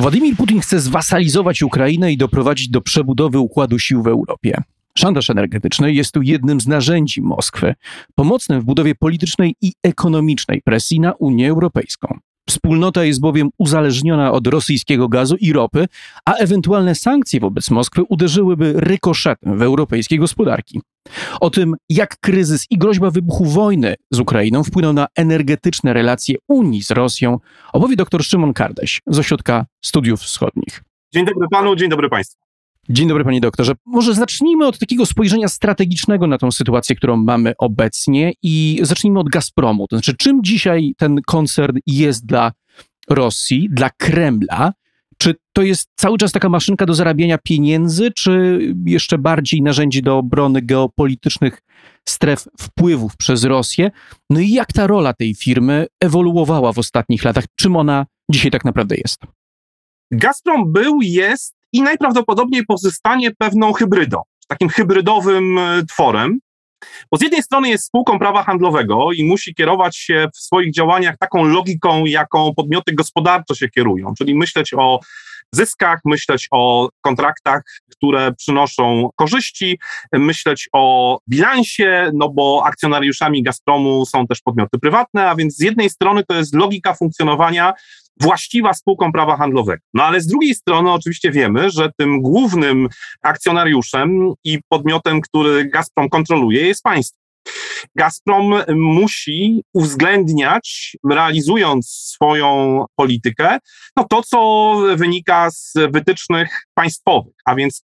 Władimir Putin chce zwasalizować Ukrainę i doprowadzić do przebudowy układu sił w Europie. Szantaż energetyczny jest tu jednym z narzędzi Moskwy, pomocnym w budowie politycznej i ekonomicznej presji na Unię Europejską. Wspólnota jest bowiem uzależniona od rosyjskiego gazu i ropy, a ewentualne sankcje wobec Moskwy uderzyłyby rykoszetem w europejskie gospodarki. O tym, jak kryzys i groźba wybuchu wojny z Ukrainą wpłyną na energetyczne relacje Unii z Rosją, opowie dr Szymon Kardeś z Ośrodka Studiów Wschodnich. Dzień dobry panu, dzień dobry państwu. Dzień dobry, panie doktorze. Może zacznijmy od takiego spojrzenia strategicznego na tą sytuację, którą mamy obecnie i zacznijmy od Gazpromu. To znaczy, czym dzisiaj ten koncern jest dla Rosji, dla Kremla? Czy to jest cały czas taka maszynka do zarabiania pieniędzy, czy jeszcze bardziej narzędzie do obrony geopolitycznych stref wpływów przez Rosję? No i jak ta rola tej firmy ewoluowała w ostatnich latach? Czym ona dzisiaj tak naprawdę jest? Gazprom był, jest i najprawdopodobniej pozostanie pewną hybrydą, takim hybrydowym e, tworem. Bo z jednej strony jest spółką prawa handlowego i musi kierować się w swoich działaniach taką logiką, jaką podmioty gospodarcze się kierują, czyli myśleć o zyskach, myśleć o kontraktach, które przynoszą korzyści, myśleć o bilansie, no bo akcjonariuszami Gazpromu są też podmioty prywatne, a więc z jednej strony to jest logika funkcjonowania właściwa spółką prawa handlowego. No ale z drugiej strony oczywiście wiemy, że tym głównym akcjonariuszem i podmiotem, który Gazprom kontroluje, jest państwo. Gazprom musi uwzględniać, realizując swoją politykę, no to, co wynika z wytycznych państwowych, a więc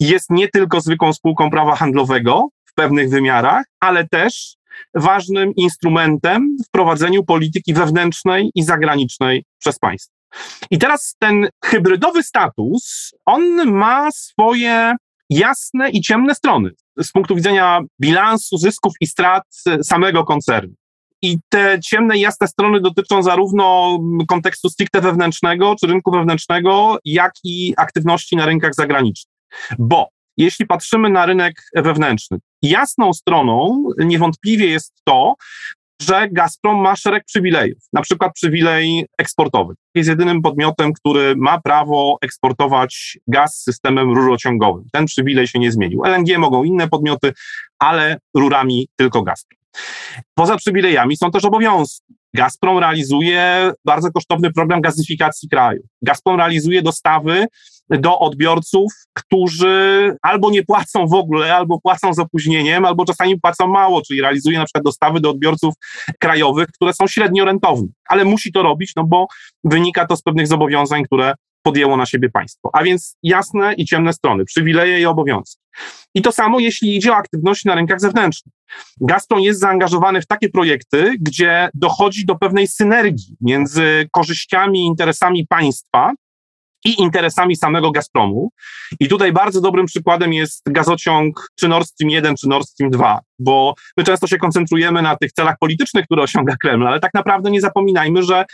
jest nie tylko zwykłą spółką prawa handlowego w pewnych wymiarach, ale też ważnym instrumentem w prowadzeniu polityki wewnętrznej i zagranicznej przez państwo. I teraz ten hybrydowy status, on ma swoje jasne i ciemne strony z punktu widzenia bilansu zysków i strat samego koncernu. I te ciemne i jasne strony dotyczą zarówno kontekstu stricte wewnętrznego czy rynku wewnętrznego, jak i aktywności na rynkach zagranicznych. Bo jeśli patrzymy na rynek wewnętrzny, jasną stroną niewątpliwie jest to, że Gazprom ma szereg przywilejów, na przykład przywilej eksportowy. Jest jedynym podmiotem, który ma prawo eksportować gaz systemem rurociągowym. Ten przywilej się nie zmienił. LNG mogą inne podmioty, ale rurami tylko Gazprom. Poza przywilejami są też obowiązki. Gazprom realizuje bardzo kosztowny program gazyfikacji kraju. Gazprom realizuje dostawy do odbiorców, którzy albo nie płacą w ogóle, albo płacą z opóźnieniem, albo czasami płacą mało, czyli realizuje na przykład dostawy do odbiorców krajowych, które są średnio rentowne. Ale musi to robić, no bo wynika to z pewnych zobowiązań, które podjęło na siebie państwo. A więc jasne i ciemne strony, przywileje i obowiązki. I to samo, jeśli idzie o aktywności na rynkach zewnętrznych. Gazprom jest zaangażowany w takie projekty, gdzie dochodzi do pewnej synergii między korzyściami i interesami państwa, i interesami samego Gazpromu. I tutaj bardzo dobrym przykładem jest gazociąg czy Nord Stream 1, czy Nord Stream 2, bo my często się koncentrujemy na tych celach politycznych, które osiąga Kreml, ale tak naprawdę nie zapominajmy, że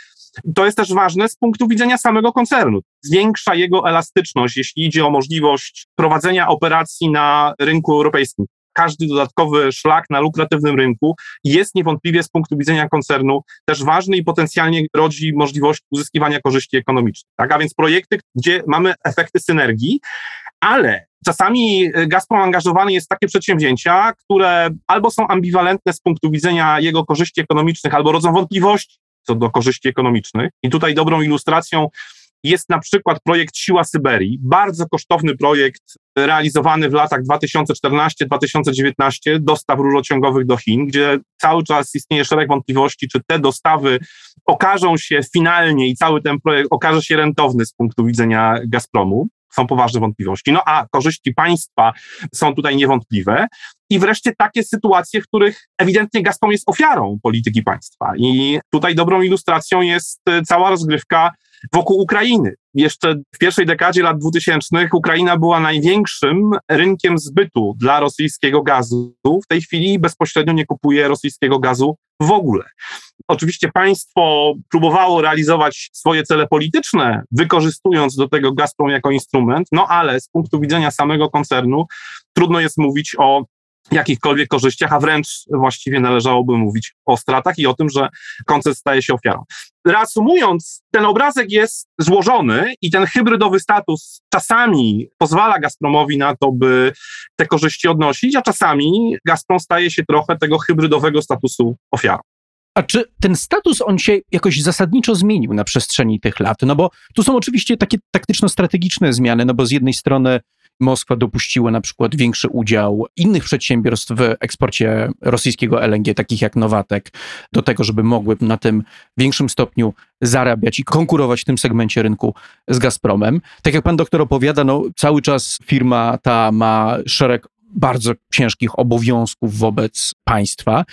to jest też ważne z punktu widzenia samego koncernu. Zwiększa jego elastyczność, jeśli idzie o możliwość prowadzenia operacji na rynku europejskim każdy dodatkowy szlak na lukratywnym rynku jest niewątpliwie z punktu widzenia koncernu też ważny i potencjalnie rodzi możliwość uzyskiwania korzyści ekonomicznych. Tak? A więc projekty, gdzie mamy efekty synergii, ale czasami Gazprom angażowany jest w takie przedsięwzięcia, które albo są ambiwalentne z punktu widzenia jego korzyści ekonomicznych, albo rodzą wątpliwości co do korzyści ekonomicznych. I tutaj dobrą ilustracją jest na przykład projekt Siła Syberii, bardzo kosztowny projekt realizowany w latach 2014-2019 dostaw rurociągowych do Chin, gdzie cały czas istnieje szereg wątpliwości, czy te dostawy okażą się finalnie i cały ten projekt okaże się rentowny z punktu widzenia Gazpromu. Są poważne wątpliwości. No a korzyści państwa są tutaj niewątpliwe. I wreszcie takie sytuacje, w których ewidentnie Gazprom jest ofiarą polityki państwa. I tutaj dobrą ilustracją jest e, cała rozgrywka wokół Ukrainy. Jeszcze w pierwszej dekadzie lat 2000 Ukraina była największym rynkiem zbytu dla rosyjskiego gazu. W tej chwili bezpośrednio nie kupuje rosyjskiego gazu w ogóle. Oczywiście państwo próbowało realizować swoje cele polityczne, wykorzystując do tego Gazprom jako instrument, no ale z punktu widzenia samego koncernu trudno jest mówić o jakichkolwiek korzyściach, a wręcz właściwie należałoby mówić o stratach i o tym, że koncert staje się ofiarą. Reasumując, ten obrazek jest złożony i ten hybrydowy status czasami pozwala Gazpromowi na to, by te korzyści odnosić, a czasami Gazprom staje się trochę tego hybrydowego statusu ofiarą. A czy ten status on się jakoś zasadniczo zmienił na przestrzeni tych lat? No bo tu są oczywiście takie taktyczno-strategiczne zmiany, no bo z jednej strony Moskwa dopuściła na przykład większy udział innych przedsiębiorstw w eksporcie rosyjskiego LNG, takich jak Nowatek, do tego, żeby mogły na tym większym stopniu zarabiać i konkurować w tym segmencie rynku z Gazpromem. Tak jak pan doktor opowiada, no cały czas firma ta ma szereg bardzo ciężkich obowiązków wobec państwa,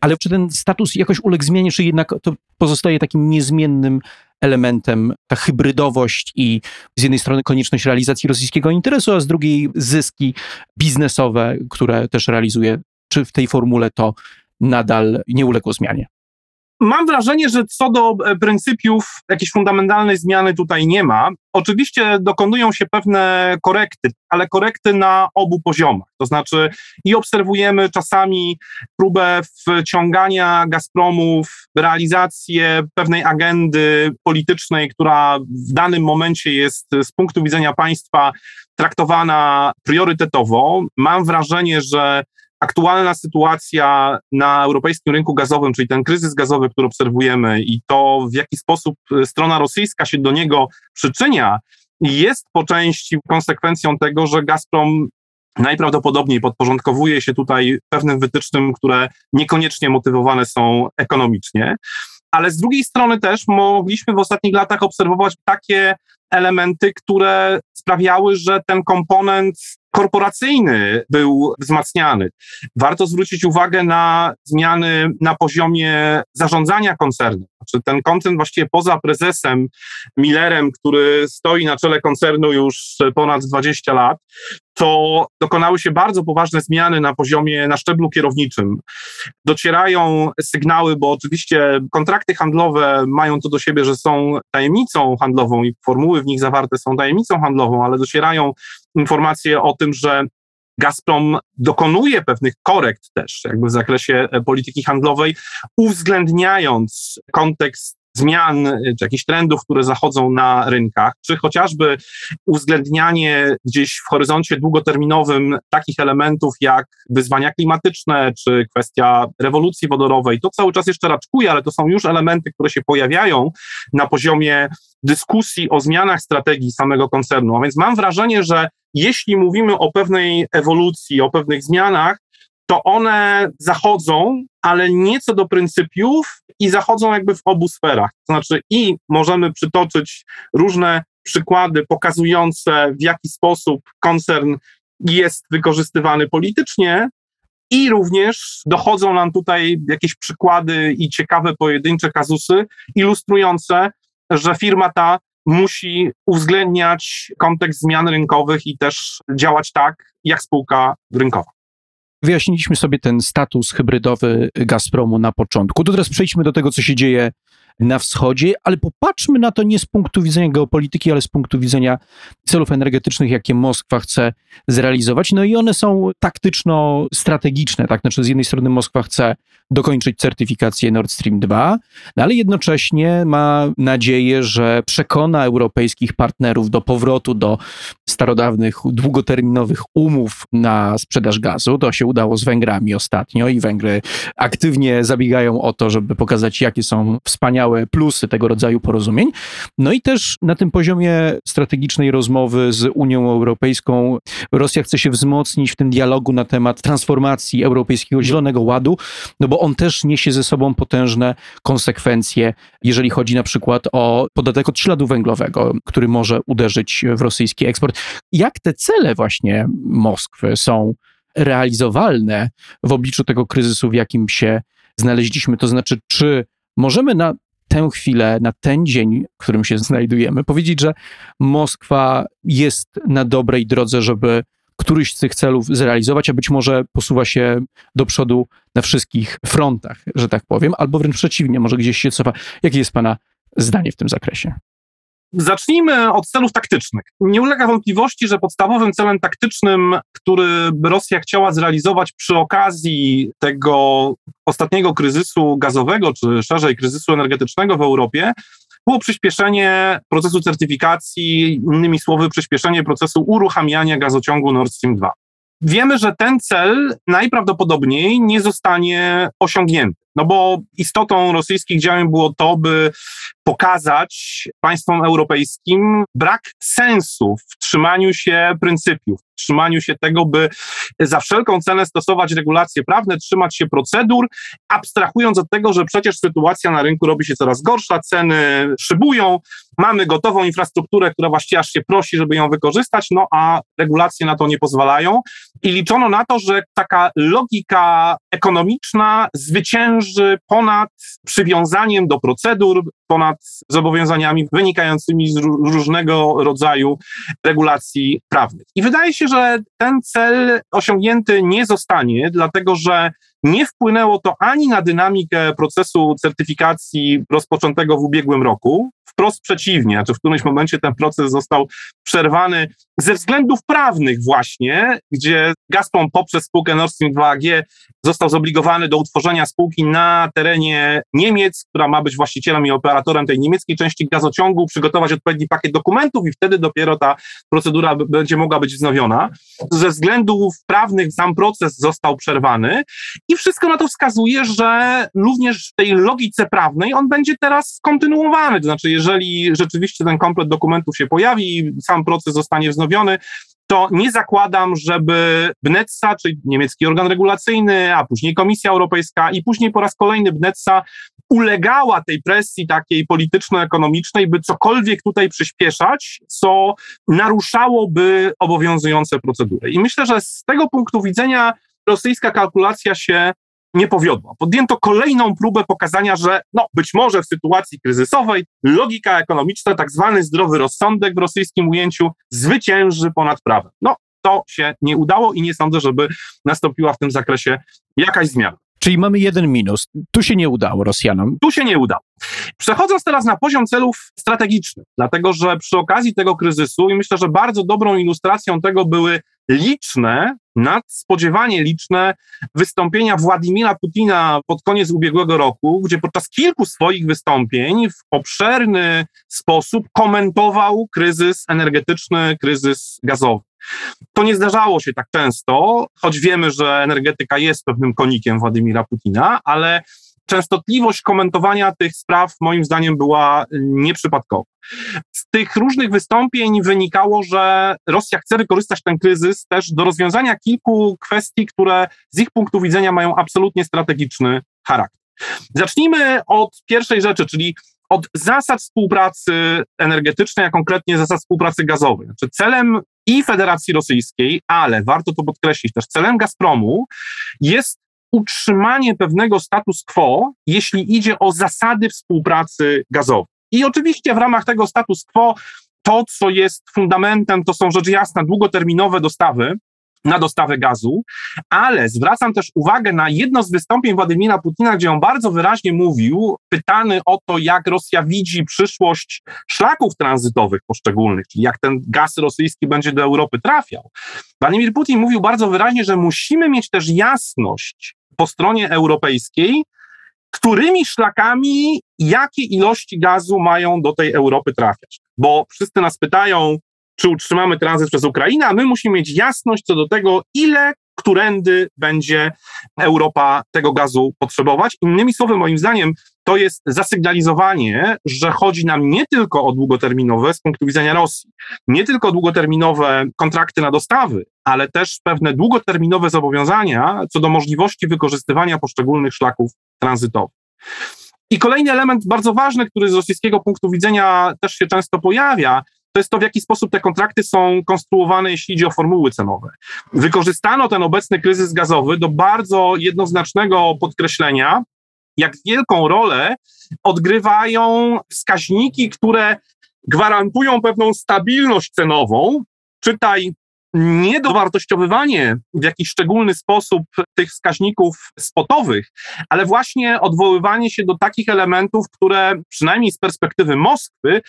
ale czy ten status jakoś uległ zmianie, czy jednak to pozostaje takim niezmiennym elementem ta hybrydowość i z jednej strony konieczność realizacji rosyjskiego interesu, a z drugiej zyski biznesowe, które też realizuje. Czy w tej formule to nadal nie uległo zmianie? Mam wrażenie, że co do e, pryncypiów jakiejś fundamentalnej zmiany tutaj nie ma. Oczywiście dokonują się pewne korekty, ale korekty na obu poziomach. To znaczy i obserwujemy czasami próbę wciągania Gazpromu w realizację pewnej agendy politycznej, która w danym momencie jest z punktu widzenia państwa traktowana priorytetowo. Mam wrażenie, że aktualna sytuacja na europejskim rynku gazowym, czyli ten kryzys gazowy, który obserwujemy i to, w jaki sposób e, strona rosyjska się do niego przyczynia, jest po części konsekwencją tego, że Gazprom najprawdopodobniej podporządkowuje się tutaj pewnym wytycznym, które niekoniecznie motywowane są ekonomicznie. Ale z drugiej strony też mogliśmy w ostatnich latach obserwować takie elementy, które sprawiały, że ten komponent korporacyjny był wzmacniany. Warto zwrócić uwagę na zmiany na poziomie zarządzania koncernu. Znaczy ten koncern właściwie poza prezesem Millerem, który stoi na czele koncernu już ponad 20 lat, to dokonały się bardzo poważne zmiany na poziomie, na szczeblu kierowniczym. Docierają sygnały, bo oczywiście kontrakty handlowe mają to do siebie, że są tajemnicą handlową i formuły w nich zawarte są tajemnicą handlową, ale docierają informacje o tym, że Gazprom dokonuje pewnych korekt też jakby w zakresie polityki handlowej, uwzględniając kontekst zmian e, czy jakichś trendów, które zachodzą na rynkach, czy chociażby uwzględnianie gdzieś w horyzoncie długoterminowym takich elementów jak wyzwania klimatyczne, czy kwestia rewolucji wodorowej. To cały czas jeszcze raczkuje, ale to są już elementy, które się pojawiają na poziomie dyskusji o zmianach strategii samego koncernu. A więc mam wrażenie, że jeśli mówimy o pewnej ewolucji, o pewnych zmianach, to one zachodzą, ale nie co do pryncypiów i zachodzą jakby w obu sferach. To znaczy, i możemy przytoczyć różne przykłady pokazujące, w jaki sposób koncern jest wykorzystywany politycznie, i również dochodzą nam tutaj jakieś przykłady i ciekawe pojedyncze kazusy ilustrujące, że firma ta musi uwzględniać kontekst zmian rynkowych i też działać tak, jak spółka rynkowa. Wyjaśniliśmy sobie ten status hybrydowy Gazpromu na początku. To teraz przejdźmy do tego, co się dzieje na wschodzie, ale popatrzmy na to nie z punktu widzenia geopolityki, ale z punktu widzenia celów energetycznych, jakie Moskwa chce zrealizować. No i one są taktyczno-strategiczne, tak? Znaczy, z jednej strony Moskwa chce dokończyć certyfikację Nord Stream 2, no ale jednocześnie ma nadzieję, że przekona europejskich partnerów do powrotu do starodawnych, długoterminowych umów na sprzedaż gazu. To się udało z Węgrami ostatnio i Węgry aktywnie zabiegają o to, żeby pokazać, jakie są wspaniałe plusy tego rodzaju porozumień. No i też na tym poziomie strategicznej rozmowy z Unią Europejską Rosja chce się wzmocnić w tym dialogu na temat transformacji Europejskiego Zielonego Ładu, no bo on też niesie ze sobą potężne konsekwencje, jeżeli chodzi na przykład o podatek od śladu węglowego, który może uderzyć w rosyjski eksport. Jak te cele właśnie Moskwy są realizowalne w obliczu tego kryzysu, w jakim się znaleźliśmy? To znaczy, czy możemy na tę chwilę, na ten dzień, w którym się znajdujemy, powiedzieć, że Moskwa jest na dobrej drodze, żeby któryś z tych celów zrealizować, a być może posuwa się do przodu na wszystkich frontach, że tak powiem, albo wręcz przeciwnie, może gdzieś się cofa. Jakie jest Pana zdanie w tym zakresie? Zacznijmy od celów taktycznych. Nie ulega wątpliwości, że podstawowym celem taktycznym, który Rosja chciała zrealizować przy okazji tego ostatniego kryzysu gazowego, czy szerzej kryzysu energetycznego w Europie, było przyspieszenie procesu certyfikacji, innymi słowy, przyspieszenie procesu uruchamiania gazociągu Nord Stream 2. Wiemy, że ten cel najprawdopodobniej nie zostanie osiągnięty. No bo istotą rosyjskich działań było to, by pokazać państwom europejskim brak sensu w trzymaniu się pryncypiów, w trzymaniu się tego, by za wszelką cenę stosować regulacje prawne, trzymać się procedur, abstrahując od tego, że przecież sytuacja na rynku robi się coraz gorsza, ceny szybują, mamy gotową infrastrukturę, która właściwie aż się prosi, żeby ją wykorzystać, no a regulacje na to nie pozwalają. I liczono na to, że taka logika ekonomiczna zwycięży ponad przywiązaniem do procedur, ponad zobowiązaniami wynikającymi z różnego rodzaju regulacji prawnych. I wydaje się, że ten cel osiągnięty nie zostanie, dlatego że nie wpłynęło to ani na dynamikę procesu certyfikacji rozpoczętego w ubiegłym roku, wprost przeciwnie, znaczy w którymś momencie ten proces został przerwany ze względów prawnych właśnie, gdzie Gazprom poprzez spółkę Nord Stream 2AG został zobligowany do utworzenia spółki na terenie Niemiec, która ma być właścicielem i operatorem tej niemieckiej części gazociągu, przygotować odpowiedni pakiet dokumentów i wtedy dopiero ta procedura będzie mogła być wznowiona. Ze względów prawnych sam proces został przerwany i wszystko na to wskazuje, że również w tej logice prawnej on będzie teraz kontynuowany. To znaczy, jeżeli rzeczywiście ten komplet dokumentów się pojawi i sam proces zostanie wznowiony, to nie zakładam, żeby BNETSA, czyli niemiecki organ regulacyjny, a później Komisja Europejska i później po raz kolejny BNETSA ulegała tej presji takiej polityczno-ekonomicznej, by cokolwiek tutaj przyspieszać, co naruszałoby obowiązujące procedury. I myślę, że z tego punktu widzenia rosyjska kalkulacja się nie powiodła. Podjęto kolejną próbę pokazania, że no, być może w sytuacji kryzysowej logika ekonomiczna, tak zwany zdrowy rozsądek w rosyjskim ujęciu, zwycięży ponad prawem. No, to się nie udało i nie sądzę, żeby nastąpiła w tym zakresie jakaś zmiana. Czyli mamy jeden minus. Tu się nie udało Rosjanom. Tu się nie udało. Przechodząc teraz na poziom celów strategicznych, dlatego że przy okazji tego kryzysu, i myślę, że bardzo dobrą ilustracją tego były liczne, nadspodziewanie liczne wystąpienia Władimira Putina pod koniec ubiegłego roku, gdzie podczas kilku swoich wystąpień w obszerny sposób komentował kryzys energetyczny, kryzys gazowy. To nie zdarzało się tak często, choć wiemy, że energetyka jest pewnym konikiem Władimira Putina, ale częstotliwość komentowania tych spraw moim zdaniem była nieprzypadkowa. Z tych różnych wystąpień wynikało, że Rosja chce wykorzystać ten kryzys też do rozwiązania kilku kwestii, które z ich punktu widzenia mają absolutnie strategiczny charakter. Zacznijmy od pierwszej rzeczy, czyli od zasad współpracy energetycznej, a konkretnie zasad współpracy gazowej. Znaczy celem i Federacji Rosyjskiej, ale warto to podkreślić też, celem Gazpromu jest utrzymanie pewnego status quo, jeśli idzie o zasady współpracy gazowej. I oczywiście w ramach tego status quo to, co jest fundamentem, to są rzecz jasna długoterminowe dostawy, na dostawę gazu, ale zwracam też uwagę na jedno z wystąpień Władimira Putina, gdzie on bardzo wyraźnie mówił, pytany o to, jak Rosja widzi przyszłość szlaków tranzytowych poszczególnych, czyli jak ten gaz rosyjski będzie do Europy trafiał. Władimir Putin mówił bardzo wyraźnie, że musimy mieć też jasność po stronie europejskiej, którymi szlakami, jakie ilości gazu mają do tej Europy trafiać. Bo wszyscy nas pytają, czy utrzymamy tranzyt przez Ukrainę, a my musimy mieć jasność co do tego, ile, którędy będzie Europa tego gazu potrzebować. Innymi słowy, moim zdaniem, to jest zasygnalizowanie, że chodzi nam nie tylko o długoterminowe z punktu widzenia Rosji, nie tylko długoterminowe kontrakty na dostawy, ale też pewne długoterminowe zobowiązania co do możliwości wykorzystywania poszczególnych szlaków tranzytowych. I kolejny element bardzo ważny, który z rosyjskiego punktu widzenia też się często pojawia, to jest to, w jaki sposób te kontrakty są konstruowane, jeśli idzie o formuły cenowe. Wykorzystano ten obecny kryzys gazowy do bardzo jednoznacznego podkreślenia, jak wielką rolę odgrywają wskaźniki, które gwarantują pewną stabilność cenową, czytaj niedowartościowywanie w jakiś szczególny sposób tych wskaźników spotowych, ale właśnie odwoływanie się do takich elementów, które przynajmniej z perspektywy Moskwy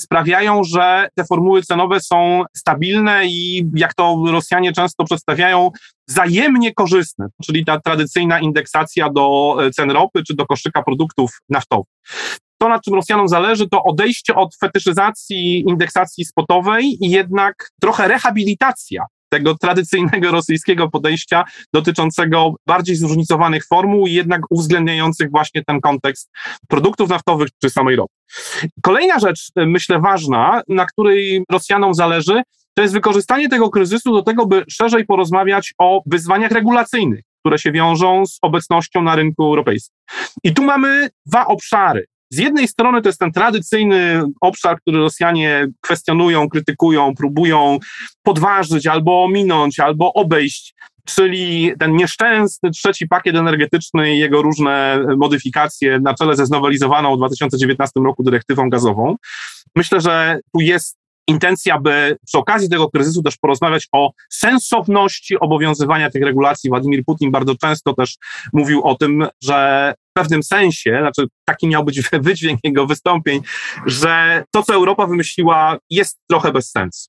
sprawiają, że te formuły cenowe są stabilne i jak to Rosjanie często przedstawiają, wzajemnie korzystne, czyli ta tradycyjna indeksacja do cen ropy czy do koszyka produktów naftowych to, na czym Rosjanom zależy, to odejście od fetyszyzacji indeksacji spotowej i jednak trochę rehabilitacja tego tradycyjnego rosyjskiego podejścia dotyczącego bardziej zróżnicowanych formuł i jednak uwzględniających właśnie ten kontekst produktów naftowych czy samej ropy. Kolejna rzecz, myślę, ważna, na której Rosjanom zależy, to jest wykorzystanie tego kryzysu do tego, by szerzej porozmawiać o wyzwaniach regulacyjnych, które się wiążą z obecnością na rynku europejskim. I tu mamy dwa obszary. Z jednej strony to jest ten tradycyjny obszar, który Rosjanie kwestionują, krytykują, próbują podważyć albo ominąć, albo obejść, czyli ten nieszczęsny trzeci pakiet energetyczny i jego różne modyfikacje na czele ze znowelizowaną w 2019 roku dyrektywą gazową. Myślę, że tu jest intencja, by przy okazji tego kryzysu też porozmawiać o sensowności obowiązywania tych regulacji. Władimir Putin bardzo często też mówił o tym, że w pewnym sensie, znaczy taki miał być wydźwięk jego wystąpień, że to, co Europa wymyśliła, jest trochę bez sensu.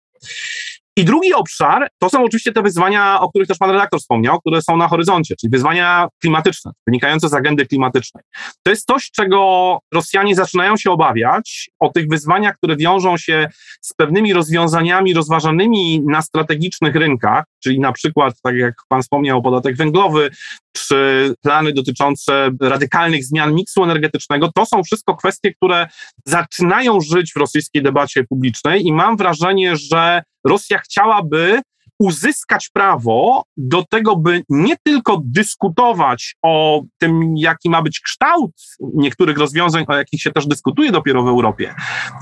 I drugi obszar to są oczywiście te wyzwania, o których też pan redaktor wspomniał, które są na horyzoncie, czyli wyzwania klimatyczne, wynikające z agendy klimatycznej. To jest coś, czego Rosjanie zaczynają się obawiać, o tych wyzwaniach, które wiążą się z pewnymi rozwiązaniami rozważanymi na strategicznych rynkach, czyli na przykład, tak jak pan wspomniał, podatek węglowy, czy plany dotyczące radykalnych zmian miksu energetycznego, to są wszystko kwestie, które zaczynają żyć w rosyjskiej debacie publicznej i mam wrażenie, że Rosja chciałaby uzyskać prawo do tego, by nie tylko dyskutować o tym, jaki ma być kształt niektórych rozwiązań, o jakich się też dyskutuje dopiero w Europie,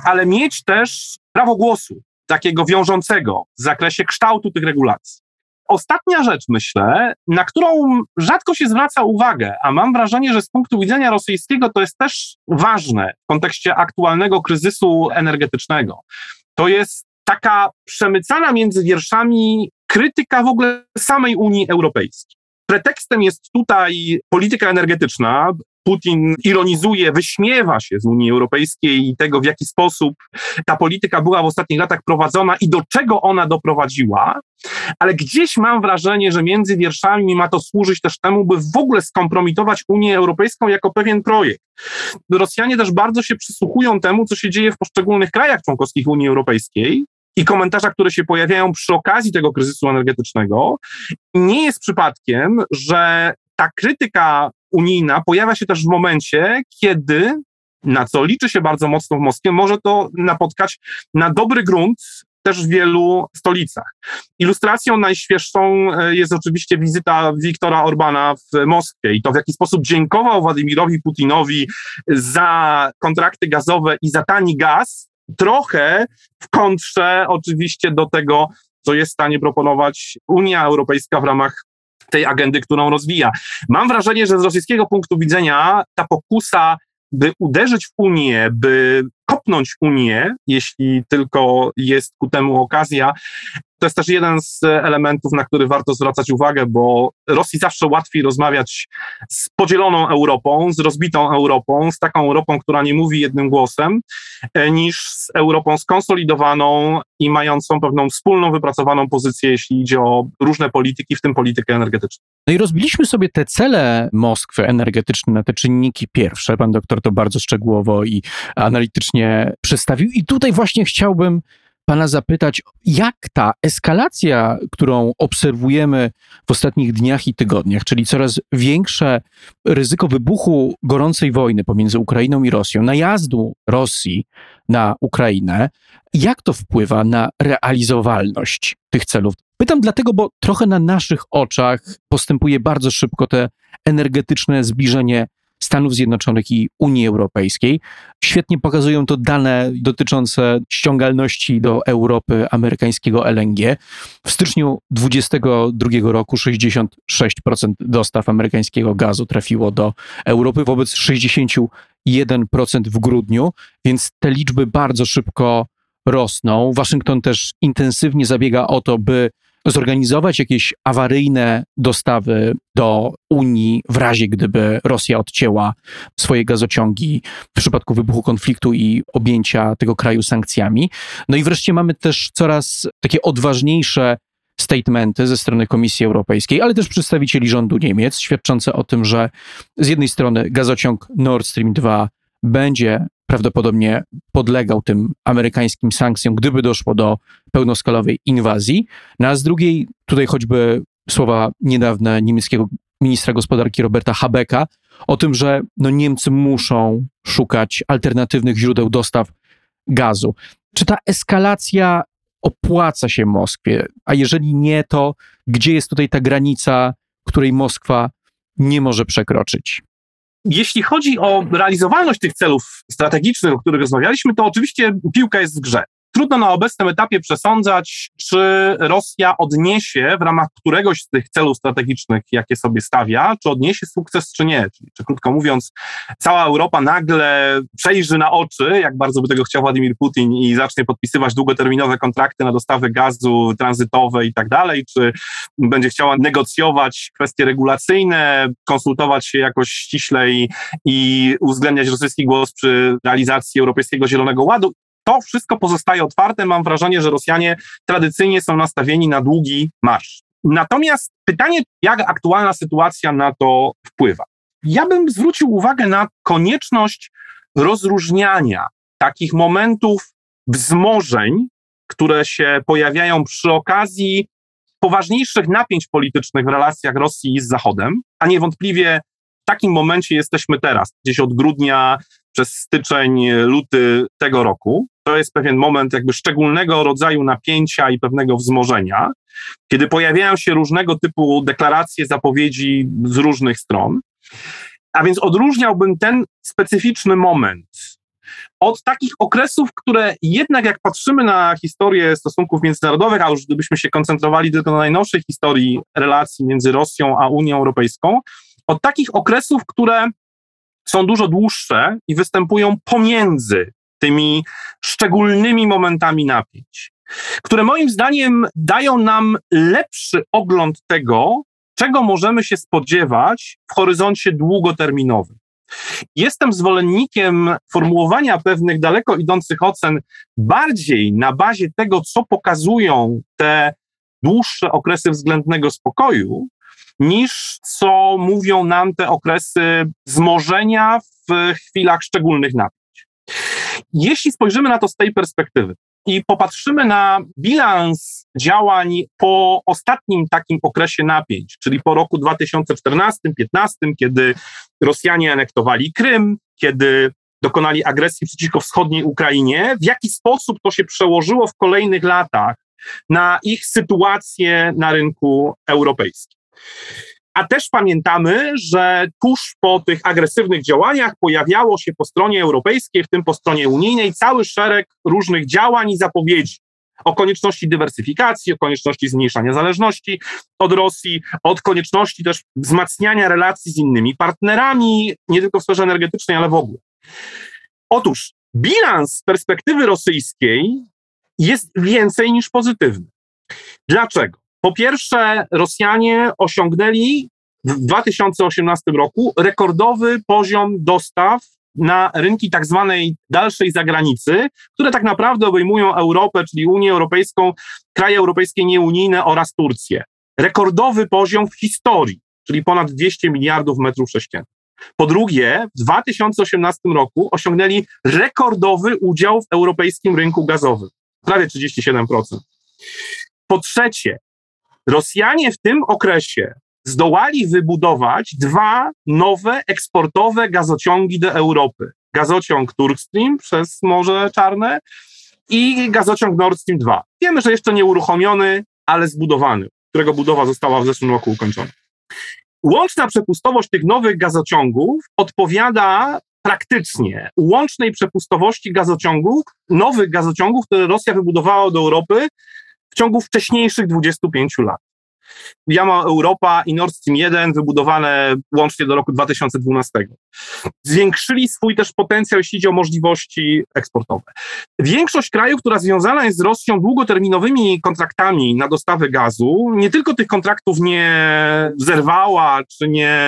ale mieć też prawo głosu, takiego wiążącego w zakresie kształtu tych regulacji. Ostatnia rzecz, myślę, na którą rzadko się zwraca uwagę, a mam wrażenie, że z punktu widzenia rosyjskiego to jest też ważne w kontekście aktualnego kryzysu energetycznego. To jest taka przemycana między wierszami krytyka w ogóle samej Unii Europejskiej. Pretekstem jest tutaj polityka energetyczna. Putin ironizuje, wyśmiewa się z Unii Europejskiej i tego, w jaki sposób ta polityka była w ostatnich latach prowadzona i do czego ona doprowadziła, ale gdzieś mam wrażenie, że między wierszami ma to służyć też temu, by w ogóle skompromitować Unię Europejską jako pewien projekt. Rosjanie też bardzo się przysłuchują temu, co się dzieje w poszczególnych krajach członkowskich Unii Europejskiej i komentarza, które się pojawiają przy okazji tego kryzysu energetycznego. Nie jest przypadkiem, że ta krytyka unijna pojawia się też w momencie, kiedy na co liczy się bardzo mocno w Moskwie, może to napotkać na dobry grunt też w wielu stolicach. Ilustracją najświeższą e, jest oczywiście wizyta Wiktora Orbana w Moskwie i to w jaki sposób dziękował Władimirowi Putinowi za kontrakty gazowe i za tani gaz, trochę w kontrze oczywiście do tego, co jest w stanie proponować Unia Europejska w ramach tej agendy, którą rozwija. Mam wrażenie, że z rosyjskiego punktu widzenia ta pokusa, by uderzyć w Unię, by kopnąć Unię, jeśli tylko jest ku temu okazja, to jest też jeden z elementów, na który warto zwracać uwagę, bo Rosji zawsze łatwiej rozmawiać z podzieloną Europą, z rozbitą Europą, z taką Europą, która nie mówi jednym głosem, e, niż z Europą skonsolidowaną i mającą pewną wspólną, wypracowaną pozycję, jeśli idzie o różne polityki, w tym politykę energetyczną. No i rozbiliśmy sobie te cele Moskwy energetyczne na te czynniki pierwsze. Pan doktor to bardzo szczegółowo i analitycznie przedstawił. I tutaj właśnie chciałbym pana zapytać, jak ta eskalacja, którą obserwujemy w ostatnich dniach i tygodniach, czyli coraz większe ryzyko wybuchu gorącej wojny pomiędzy Ukrainą i Rosją, najazdu Rosji na Ukrainę, jak to wpływa na realizowalność tych celów? Pytam dlatego, bo trochę na naszych oczach postępuje bardzo szybko te energetyczne zbliżenie Stanów Zjednoczonych i Unii Europejskiej. Świetnie pokazują to dane dotyczące ściągalności do Europy amerykańskiego LNG. W styczniu 2022 roku 66% dostaw amerykańskiego gazu trafiło do Europy wobec 61% w grudniu, więc te liczby bardzo szybko rosną. Waszyngton też intensywnie zabiega o to, by zorganizować jakieś awaryjne dostawy do Unii w razie, gdyby Rosja odcięła swoje gazociągi w przypadku wybuchu konfliktu i objęcia tego kraju sankcjami. No i wreszcie mamy też coraz takie odważniejsze statementy ze strony Komisji Europejskiej, ale też przedstawicieli rządu Niemiec, świadczące o tym, że z jednej strony gazociąg Nord Stream 2 będzie prawdopodobnie podlegał tym amerykańskim sankcjom, gdyby doszło do pełnoskalowej inwazji. No a z drugiej, tutaj choćby słowa niedawne niemieckiego ministra gospodarki Roberta Habecka o tym, że no Niemcy muszą szukać alternatywnych źródeł dostaw gazu. Czy ta eskalacja opłaca się Moskwie? A jeżeli nie, to gdzie jest tutaj ta granica, której Moskwa nie może przekroczyć? Jeśli chodzi o realizowalność tych celów strategicznych, o których rozmawialiśmy, to oczywiście piłka jest w grze. Trudno na obecnym etapie przesądzać, czy Rosja odniesie w ramach któregoś z tych celów strategicznych, jakie sobie stawia, czy odniesie sukces, czy nie. Czyli, czy krótko mówiąc, cała Europa nagle przejrzy na oczy, jak bardzo by tego chciał Władimir Putin i zacznie podpisywać długoterminowe kontrakty na dostawę gazu tranzytowe i tak dalej, czy będzie chciała negocjować kwestie regulacyjne, konsultować się jakoś ściślej i uwzględniać rosyjski głos przy realizacji Europejskiego Zielonego Ładu to wszystko pozostaje otwarte. Mam wrażenie, że Rosjanie tradycyjnie są nastawieni na długi marsz. Natomiast pytanie, jak aktualna sytuacja na to wpływa? Ja bym zwrócił uwagę na konieczność rozróżniania takich momentów wzmożeń, które się pojawiają przy okazji poważniejszych napięć politycznych w relacjach Rosji z Zachodem, a niewątpliwie w takim momencie jesteśmy teraz, gdzieś od grudnia przez styczeń, luty tego roku. To jest pewien moment jakby szczególnego rodzaju napięcia i pewnego wzmożenia, kiedy pojawiają się różnego typu deklaracje, zapowiedzi z różnych stron. A więc odróżniałbym ten specyficzny moment od takich okresów, które jednak jak patrzymy na historię stosunków międzynarodowych, a już gdybyśmy się koncentrowali tylko na najnowszej historii relacji między Rosją a Unią Europejską, od takich okresów, które są dużo dłuższe i występują pomiędzy tymi szczególnymi momentami napięć, które moim zdaniem dają nam lepszy ogląd tego, czego możemy się spodziewać w horyzoncie długoterminowym. Jestem zwolennikiem formułowania pewnych daleko idących ocen bardziej na bazie tego, co pokazują te dłuższe okresy względnego spokoju, niż co mówią nam te okresy wzmożenia w chwilach szczególnych napięć. Jeśli spojrzymy na to z tej perspektywy i popatrzymy na bilans działań po ostatnim takim okresie napięć, czyli po roku 2014-15, kiedy Rosjanie anektowali Krym, kiedy dokonali agresji przeciwko wschodniej Ukrainie, w jaki sposób to się przełożyło w kolejnych latach na ich sytuację na rynku europejskim. A też pamiętamy, że tuż po tych agresywnych działaniach pojawiało się po stronie europejskiej, w tym po stronie unijnej, cały szereg różnych działań i zapowiedzi o konieczności dywersyfikacji, o konieczności zmniejszania zależności od Rosji, od konieczności też wzmacniania relacji z innymi partnerami, nie tylko w sferze energetycznej, ale w ogóle. Otóż bilans perspektywy rosyjskiej jest więcej niż pozytywny. Dlaczego? Po pierwsze, Rosjanie osiągnęli w 2018 roku rekordowy poziom dostaw na rynki tak zwanej dalszej zagranicy, które tak naprawdę obejmują Europę, czyli Unię Europejską, kraje europejskie nieunijne oraz Turcję. Rekordowy poziom w historii, czyli ponad 200 miliardów metrów sześciennych. Po drugie, w 2018 roku osiągnęli rekordowy udział w europejskim rynku gazowym, prawie 37%. Po trzecie, Rosjanie w tym okresie zdołali wybudować dwa nowe eksportowe gazociągi do Europy. Gazociąg Turk Stream przez Morze Czarne i gazociąg Nord Stream 2. Wiemy, że jeszcze nie uruchomiony, ale zbudowany, którego budowa została w zeszłym roku ukończona. Łączna przepustowość tych nowych gazociągów odpowiada praktycznie łącznej przepustowości gazociągów, nowych gazociągów, które Rosja wybudowała do Europy w ciągu wcześniejszych 25 lat. Jama Europa i Nord Stream 1 wybudowane łącznie do roku 2012. Zwiększyli swój też potencjał, jeśli chodzi o możliwości eksportowe. Większość krajów, która związana jest z Rosją długoterminowymi kontraktami na dostawę gazu, nie tylko tych kontraktów nie zerwała, czy nie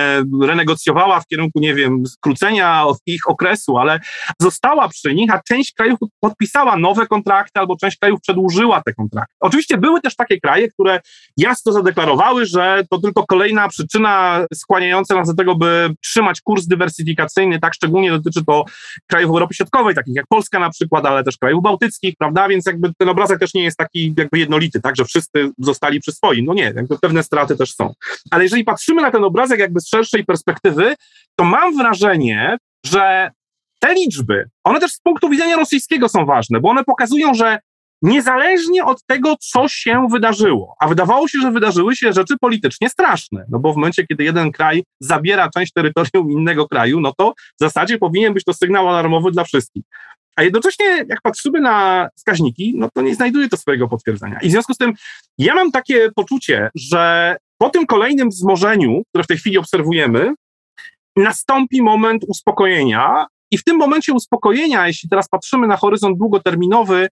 renegocjowała w kierunku, nie wiem, skrócenia ich okresu, ale została przy nich, a część krajów podpisała nowe kontrakty, albo część krajów przedłużyła te kontrakty. Oczywiście były też takie kraje, które jasno zadeklarowały, że to tylko kolejna przyczyna skłaniająca nas do tego, by trzymać kurs dywersyfikacyjny, tak szczególnie dotyczy to krajów Europy Środkowej, takich jak Polska na przykład, ale też krajów bałtyckich, prawda, więc jakby ten obrazek też nie jest taki jakby jednolity, tak, że wszyscy zostali przy swoim, no nie, jakby pewne straty też są. Ale jeżeli patrzymy na ten obrazek jakby z szerszej perspektywy, to mam wrażenie, że te liczby, one też z punktu widzenia rosyjskiego są ważne, bo one pokazują, że niezależnie od tego, co się wydarzyło. A wydawało się, że wydarzyły się rzeczy politycznie straszne, no bo w momencie, kiedy jeden kraj zabiera część terytorium innego kraju, no to w zasadzie powinien być to sygnał alarmowy dla wszystkich. A jednocześnie, jak patrzymy na wskaźniki, no to nie znajduje to swojego potwierdzenia. I w związku z tym ja mam takie poczucie, że po tym kolejnym wzmożeniu, które w tej chwili obserwujemy, nastąpi moment uspokojenia. I w tym momencie uspokojenia, jeśli teraz patrzymy na horyzont długoterminowy,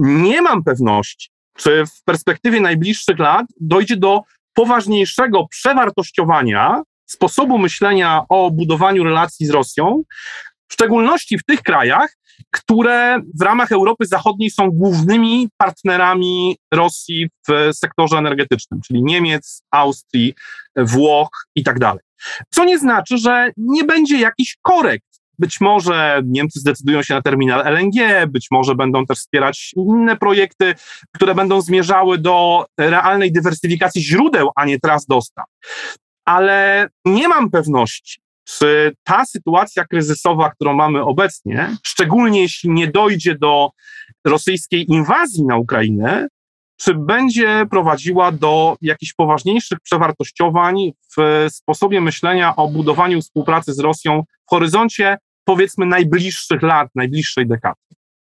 nie mam pewności, czy w perspektywie najbliższych lat dojdzie do poważniejszego przewartościowania sposobu myślenia o budowaniu relacji z Rosją, w szczególności w tych krajach, które w ramach Europy Zachodniej są głównymi partnerami Rosji w sektorze energetycznym, czyli Niemiec, Austrii, Włoch i tak dalej. Co nie znaczy, że nie będzie jakiś korekt być może Niemcy zdecydują się na terminal LNG, być może będą też wspierać inne projekty, które będą zmierzały do realnej dywersyfikacji źródeł, a nie tras dostaw. Ale nie mam pewności, czy ta sytuacja kryzysowa, którą mamy obecnie, szczególnie jeśli nie dojdzie do rosyjskiej inwazji na Ukrainę, czy będzie prowadziła do jakichś poważniejszych przewartościowań w sposobie myślenia o budowaniu współpracy z Rosją w horyzoncie powiedzmy najbliższych lat, najbliższej dekady.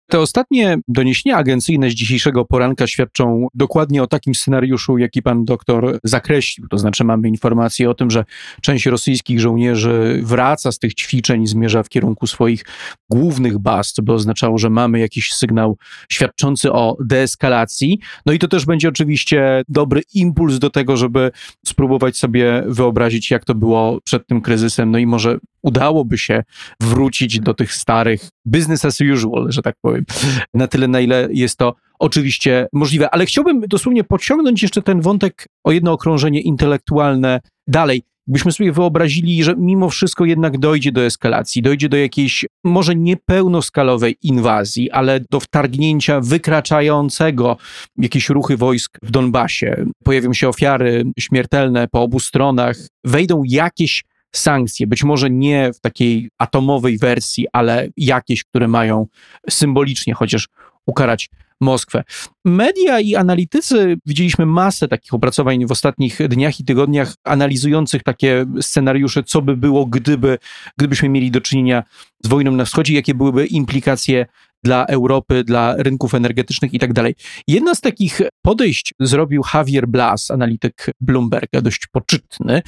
Te ostatnie doniesienia agencyjne z dzisiejszego poranka świadczą dokładnie o takim scenariuszu, jaki pan doktor zakreślił. To znaczy, mamy informację o tym, że część rosyjskich żołnierzy wraca z tych ćwiczeń i zmierza w kierunku swoich głównych baz, co by oznaczało, że mamy jakiś sygnał świadczący o deeskalacji. No i to też będzie oczywiście dobry impuls do tego, żeby spróbować sobie wyobrazić, jak to było przed tym kryzysem. No i może udałoby się wrócić do tych starych business as usual, że tak powiem, na tyle, na ile jest to oczywiście możliwe. Ale chciałbym dosłownie podciągnąć jeszcze ten wątek o jedno okrążenie intelektualne dalej. Byśmy sobie wyobrazili, że mimo wszystko jednak dojdzie do eskalacji, dojdzie do jakiejś może niepełnoskalowej inwazji, ale do wtargnięcia wykraczającego jakieś ruchy wojsk w Donbasie. Pojawią się ofiary śmiertelne po obu stronach, wejdą jakieś sankcje, być może nie w takiej atomowej wersji, ale jakieś, które mają symbolicznie chociaż ukarać Moskwę. Media i analitycy, widzieliśmy masę takich opracowań w ostatnich dniach i tygodniach analizujących takie scenariusze, co by było, gdyby, gdybyśmy mieli do czynienia z wojną na wschodzie, jakie byłyby implikacje dla Europy, dla rynków energetycznych i tak dalej. Jedna z takich podejść zrobił Javier Blas, analityk Bloomberga, dość poczytny,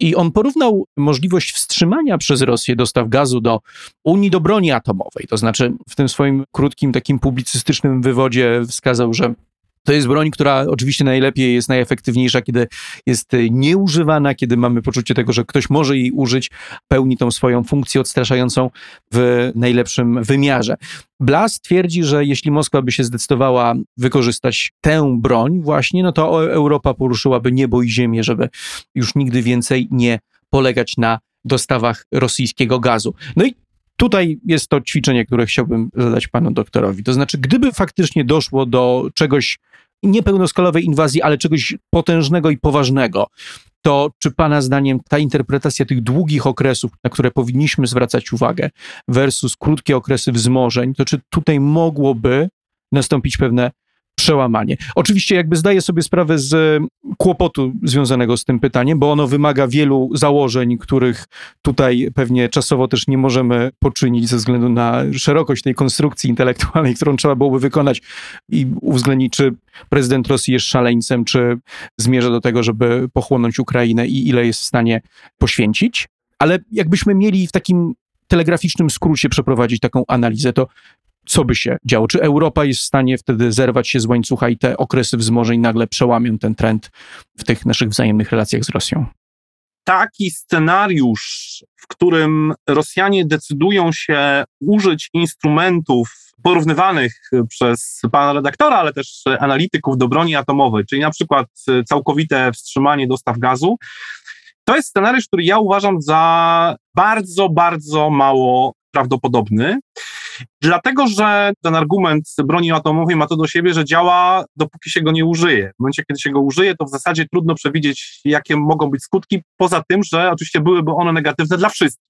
i on porównał możliwość wstrzymania przez Rosję dostaw gazu do Unii do broni atomowej. To znaczy, w tym swoim krótkim, takim publicystycznym wywodzie wskazał, że to jest broń, która oczywiście najlepiej jest najefektywniejsza, kiedy jest nieużywana, kiedy mamy poczucie tego, że ktoś może jej użyć, pełni tą swoją funkcję odstraszającą w najlepszym wymiarze. Blas twierdzi, że jeśli Moskwa by się zdecydowała wykorzystać tę broń właśnie, no to Europa poruszyłaby niebo i ziemię, żeby już nigdy więcej nie polegać na dostawach rosyjskiego gazu. No i Tutaj jest to ćwiczenie, które chciałbym zadać panu doktorowi. To znaczy, gdyby faktycznie doszło do czegoś niepełnoskalowej inwazji, ale czegoś potężnego i poważnego, to czy Pana zdaniem ta interpretacja tych długich okresów, na które powinniśmy zwracać uwagę, versus krótkie okresy wzmożeń, to czy tutaj mogłoby nastąpić pewne przełamanie. Oczywiście jakby zdaję sobie sprawę z kłopotu związanego z tym pytaniem, bo ono wymaga wielu założeń, których tutaj pewnie czasowo też nie możemy poczynić ze względu na szerokość tej konstrukcji intelektualnej, którą trzeba byłoby wykonać i uwzględnić, czy prezydent Rosji jest szaleńcem, czy zmierza do tego, żeby pochłonąć Ukrainę i ile jest w stanie poświęcić. Ale jakbyśmy mieli w takim telegraficznym skrócie przeprowadzić taką analizę, to co by się działo? Czy Europa jest w stanie wtedy zerwać się z łańcucha i te okresy wzmożeń nagle przełamią ten trend w tych naszych wzajemnych relacjach z Rosją? Taki scenariusz, w którym Rosjanie decydują się użyć instrumentów porównywanych przez pana redaktora, ale też analityków do broni atomowej, czyli na przykład całkowite wstrzymanie dostaw gazu, to jest scenariusz, który ja uważam za bardzo, bardzo mało prawdopodobny. Dlatego, że ten argument broni atomowej ma to do siebie, że działa, dopóki się go nie użyje. W momencie, kiedy się go użyje, to w zasadzie trudno przewidzieć, jakie mogą być skutki, poza tym, że oczywiście byłyby one negatywne dla wszystkich.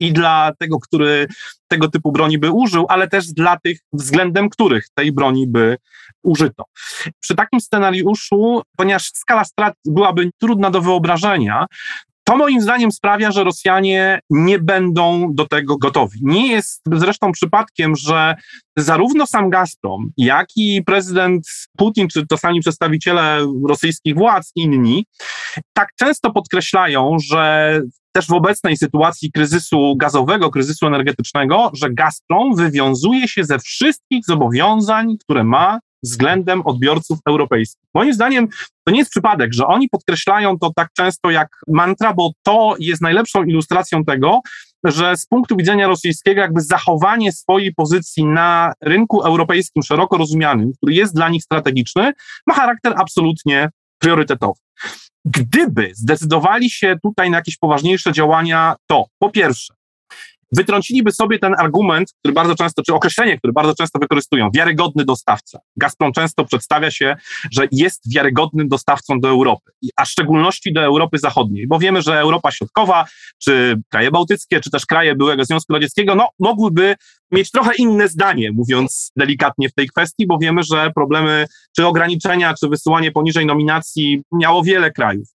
I dla tego, który tego typu broni by użył, ale też dla tych, względem których tej broni by użyto. Przy takim scenariuszu, ponieważ skala strat byłaby trudna do wyobrażenia, to moim zdaniem sprawia, że Rosjanie nie będą do tego gotowi. Nie jest zresztą przypadkiem, że zarówno sam Gazprom, jak i prezydent Putin, czy czasami przedstawiciele rosyjskich władz, inni, tak często podkreślają, że też w obecnej sytuacji kryzysu gazowego, kryzysu energetycznego, że Gazprom wywiązuje się ze wszystkich zobowiązań, które ma względem odbiorców europejskich. Moim zdaniem to nie jest przypadek, że oni podkreślają to tak często jak mantra, bo to jest najlepszą ilustracją tego, że z punktu widzenia rosyjskiego jakby zachowanie swojej pozycji na rynku europejskim szeroko rozumianym, który jest dla nich strategiczny, ma charakter absolutnie priorytetowy. Gdyby zdecydowali się tutaj na jakieś poważniejsze działania, to po pierwsze, wytrąciliby sobie ten argument, który bardzo często, czy określenie, które bardzo często wykorzystują, wiarygodny dostawca. Gazprom często przedstawia się, że jest wiarygodnym dostawcą do Europy, a w szczególności do Europy Zachodniej, bo wiemy, że Europa Środkowa, czy kraje bałtyckie, czy też kraje byłego Związku Radzieckiego, no, mogłyby mieć trochę inne zdanie, mówiąc delikatnie w tej kwestii, bo wiemy, że problemy, czy ograniczenia, czy wysyłanie poniżej nominacji miało wiele krajów.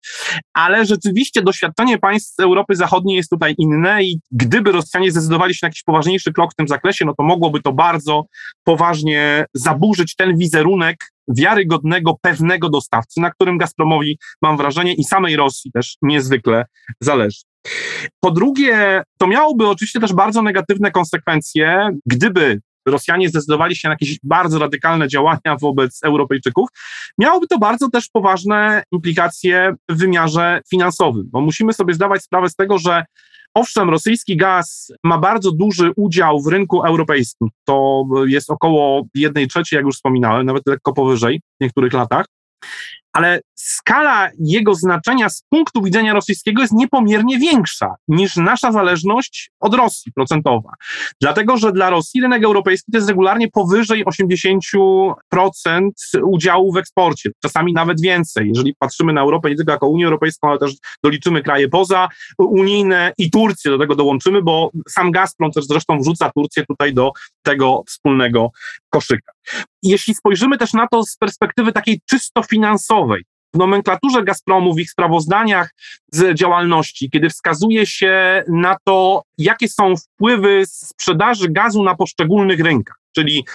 Ale rzeczywiście doświadczenie państw Europy Zachodniej jest tutaj inne i gdyby Rosjanie zdecydowali się na jakiś poważniejszy krok w tym zakresie, no to mogłoby to bardzo poważnie zaburzyć ten wizerunek wiarygodnego, pewnego dostawcy, na którym Gazpromowi, mam wrażenie, i samej Rosji też niezwykle zależy. Po drugie, to miałoby oczywiście też bardzo negatywne konsekwencje, gdyby Rosjanie zdecydowali się na jakieś bardzo radykalne działania wobec Europejczyków, miałoby to bardzo też poważne implikacje w wymiarze finansowym, bo musimy sobie zdawać sprawę z tego, że Owszem, rosyjski gaz ma bardzo duży udział w rynku europejskim. To jest około jednej trzeciej, jak już wspominałem, nawet lekko powyżej w niektórych latach ale skala jego znaczenia z punktu widzenia rosyjskiego jest niepomiernie większa niż nasza zależność od Rosji procentowa. Dlatego, że dla Rosji rynek europejski to jest regularnie powyżej 80% udziału w eksporcie, czasami nawet więcej. Jeżeli patrzymy na Europę nie tylko jako Unię Europejską, ale też doliczymy kraje poza unijne i Turcję do tego dołączymy, bo sam Gazprom też zresztą wrzuca Turcję tutaj do tego wspólnego koszyka. Jeśli spojrzymy też na to z perspektywy takiej czysto finansowej, w nomenklaturze Gazpromu, w ich sprawozdaniach z działalności, kiedy wskazuje się na to, jakie są wpływy sprzedaży gazu na poszczególnych rynkach, czyli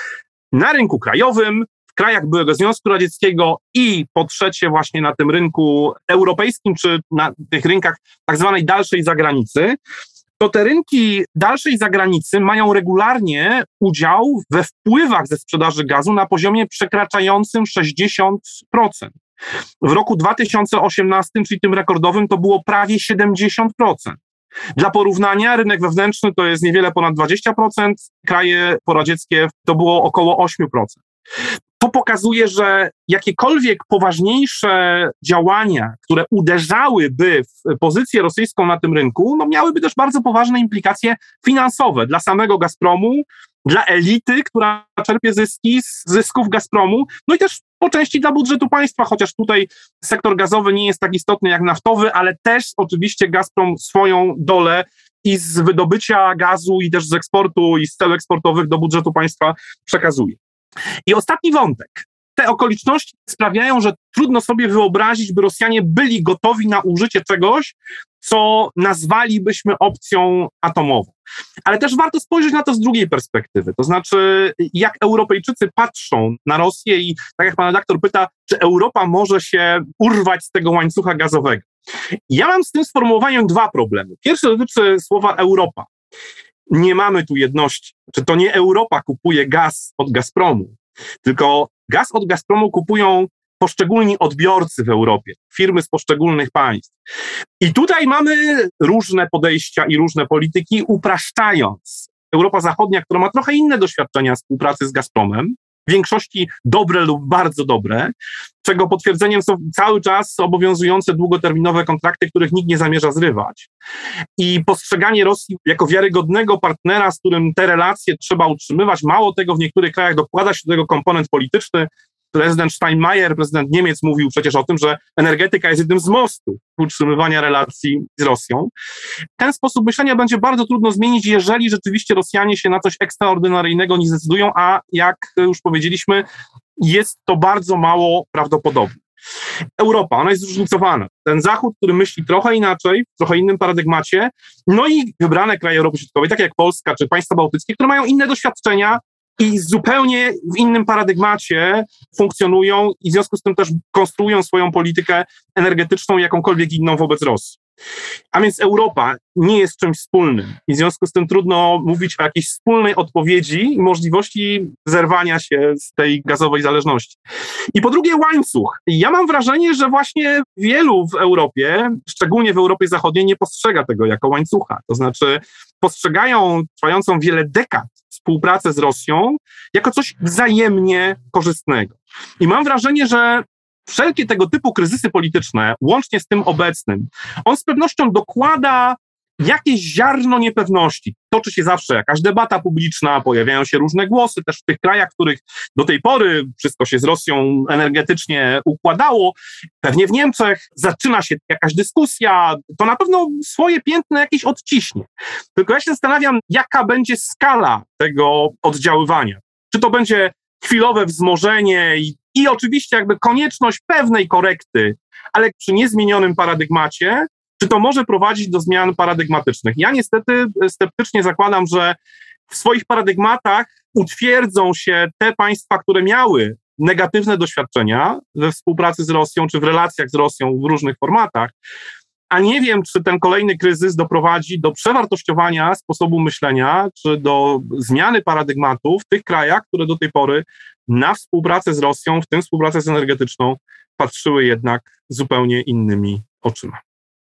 na rynku krajowym, w krajach byłego Związku Radzieckiego i po trzecie właśnie na tym rynku europejskim, czy na tych rynkach tak zwanej dalszej zagranicy, to te rynki dalszej zagranicy mają regularnie udział we wpływach ze sprzedaży gazu na poziomie przekraczającym 60%. W roku 2018, czyli tym rekordowym, to było prawie 70%. Dla porównania, rynek wewnętrzny to jest niewiele ponad 20%, kraje poradzieckie to było około 8%. To pokazuje, że jakiekolwiek poważniejsze działania, które uderzałyby w pozycję rosyjską na tym rynku, no miałyby też bardzo poważne implikacje finansowe dla samego Gazpromu, dla elity, która czerpie zyski z zysków Gazpromu, no i też po części dla budżetu państwa, chociaż tutaj sektor gazowy nie jest tak istotny jak naftowy, ale też oczywiście Gazprom swoją dolę i z wydobycia gazu, i też z eksportu, i z cel eksportowych do budżetu państwa przekazuje. I ostatni wątek. Te okoliczności sprawiają, że trudno sobie wyobrazić, by Rosjanie byli gotowi na użycie czegoś, co nazwalibyśmy opcją atomową. Ale też warto spojrzeć na to z drugiej perspektywy. To znaczy, jak Europejczycy patrzą na Rosję i tak jak pan redaktor pyta, czy Europa może się urwać z tego łańcucha gazowego. Ja mam z tym sformułowaniem dwa problemy. Pierwszy dotyczy słowa Europa. Nie mamy tu jedności. Czy to nie Europa kupuje gaz od Gazpromu, tylko gaz od Gazpromu kupują poszczególni odbiorcy w Europie, firmy z poszczególnych państw. I tutaj mamy różne podejścia i różne polityki, upraszczając. Europa Zachodnia, która ma trochę inne doświadczenia współpracy z Gazpromem, w większości dobre lub bardzo dobre, czego potwierdzeniem są cały czas obowiązujące długoterminowe kontrakty, których nikt nie zamierza zrywać. I postrzeganie Rosji jako wiarygodnego partnera, z którym te relacje trzeba utrzymywać, mało tego, w niektórych krajach dokłada się do tego komponent polityczny, Prezydent Steinmeier, prezydent Niemiec, mówił przecież o tym, że energetyka jest jednym z mostów utrzymywania relacji z Rosją. Ten sposób myślenia będzie bardzo trudno zmienić, jeżeli rzeczywiście Rosjanie się na coś ekstraordynaryjnego nie zdecydują, a jak już powiedzieliśmy, jest to bardzo mało prawdopodobne. Europa, ona jest zróżnicowana. Ten Zachód, który myśli trochę inaczej, w trochę innym paradygmacie, no i wybrane kraje Europy Środkowej, takie jak Polska czy państwa bałtyckie, które mają inne doświadczenia, i zupełnie w innym paradygmacie funkcjonują i w związku z tym też konstruują swoją politykę energetyczną jakąkolwiek inną wobec Rosji. A więc Europa nie jest czymś wspólnym i w związku z tym trudno mówić o jakiejś wspólnej odpowiedzi i możliwości zerwania się z tej gazowej zależności. I po drugie łańcuch. Ja mam wrażenie, że właśnie wielu w Europie, szczególnie w Europie Zachodniej, nie postrzega tego jako łańcucha. To znaczy postrzegają trwającą wiele dekad współpracę z Rosją jako coś wzajemnie korzystnego. I mam wrażenie, że wszelkie tego typu kryzysy polityczne, łącznie z tym obecnym, on z pewnością dokłada jakieś ziarno niepewności. Toczy się zawsze jakaś debata publiczna, pojawiają się różne głosy, też w tych krajach, w których do tej pory wszystko się z Rosją energetycznie układało. Pewnie w Niemczech zaczyna się jakaś dyskusja, to na pewno swoje piętno jakieś odciśnie. Tylko ja się zastanawiam, jaka będzie skala tego oddziaływania. Czy to będzie chwilowe wzmożenie i, i oczywiście jakby konieczność pewnej korekty, ale przy niezmienionym paradygmacie, czy to może prowadzić do zmian paradygmatycznych? Ja niestety sceptycznie zakładam, że w swoich paradygmatach utwierdzą się te państwa, które miały negatywne doświadczenia we współpracy z Rosją, czy w relacjach z Rosją w różnych formatach, a nie wiem, czy ten kolejny kryzys doprowadzi do przewartościowania sposobu myślenia, czy do zmiany paradygmatu w tych krajach, które do tej pory na współpracę z Rosją, w tym współpracę z energetyczną, patrzyły jednak zupełnie innymi oczyma.